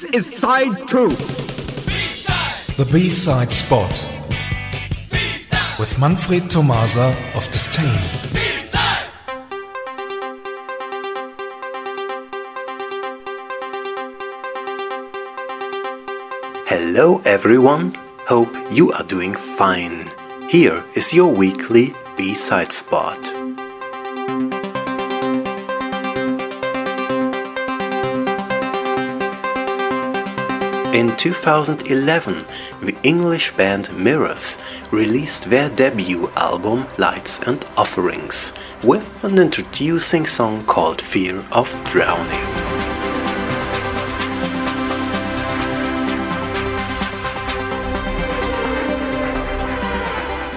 This is side two. The B-side spot with Manfred Tomasa of Disdain. Hello everyone, hope you are doing fine. Here is your weekly B-side spot. In 2011, the English band Mirrors released their debut album Lights and Offerings with an introducing song called Fear of Drowning.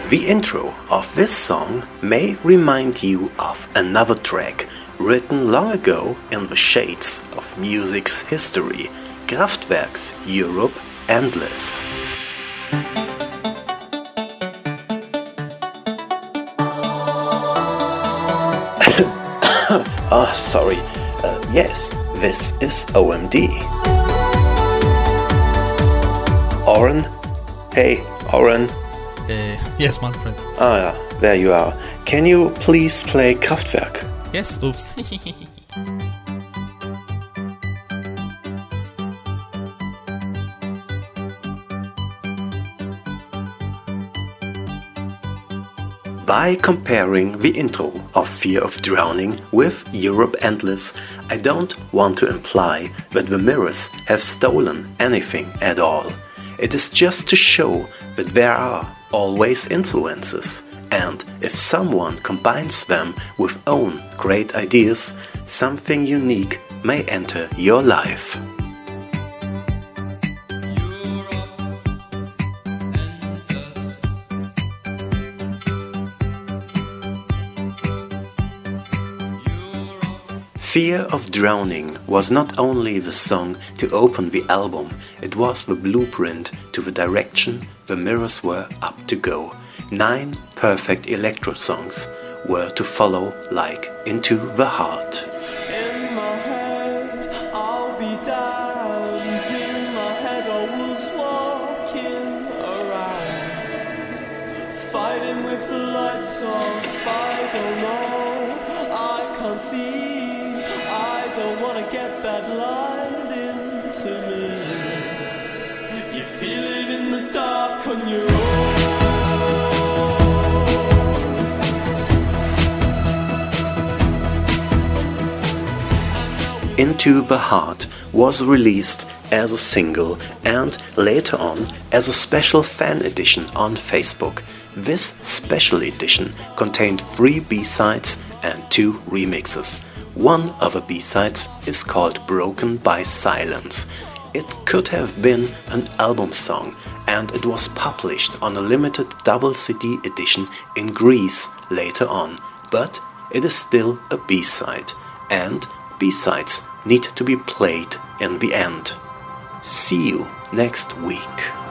The intro of this song may remind you of another track written long ago in the shades of music's history, Kraftwerk's Europe Endless. Ah, sorry. Uh, yes, this is OMD. Oren? Hey, Oren. Uh, yes, Manfred. Ah, yeah, there you are. Can you please play Kraftwerk? Yes, oops. By comparing the intro of Fear of Drowning with Europe Endless, I don't want to imply that the mirrors have stolen anything at all. It is just to show that there are always influences, and if someone combines them with own great ideas, something unique may enter your life. Fear of Drowning was not only the song to open the album, it was the blueprint to the direction the mirrors were up to go. Nine perfect electro songs were to follow like Into the Heart. Into the Heart was released as a single and later on as a special fan edition on Facebook. This special edition contained three B-sides and two remixes. One of the B-sides is called Broken by Silence. It could have been an album song and it was published on a limited double CD edition in Greece later on, but it is still a B-side and B-sides need to be played in the end. See you next week.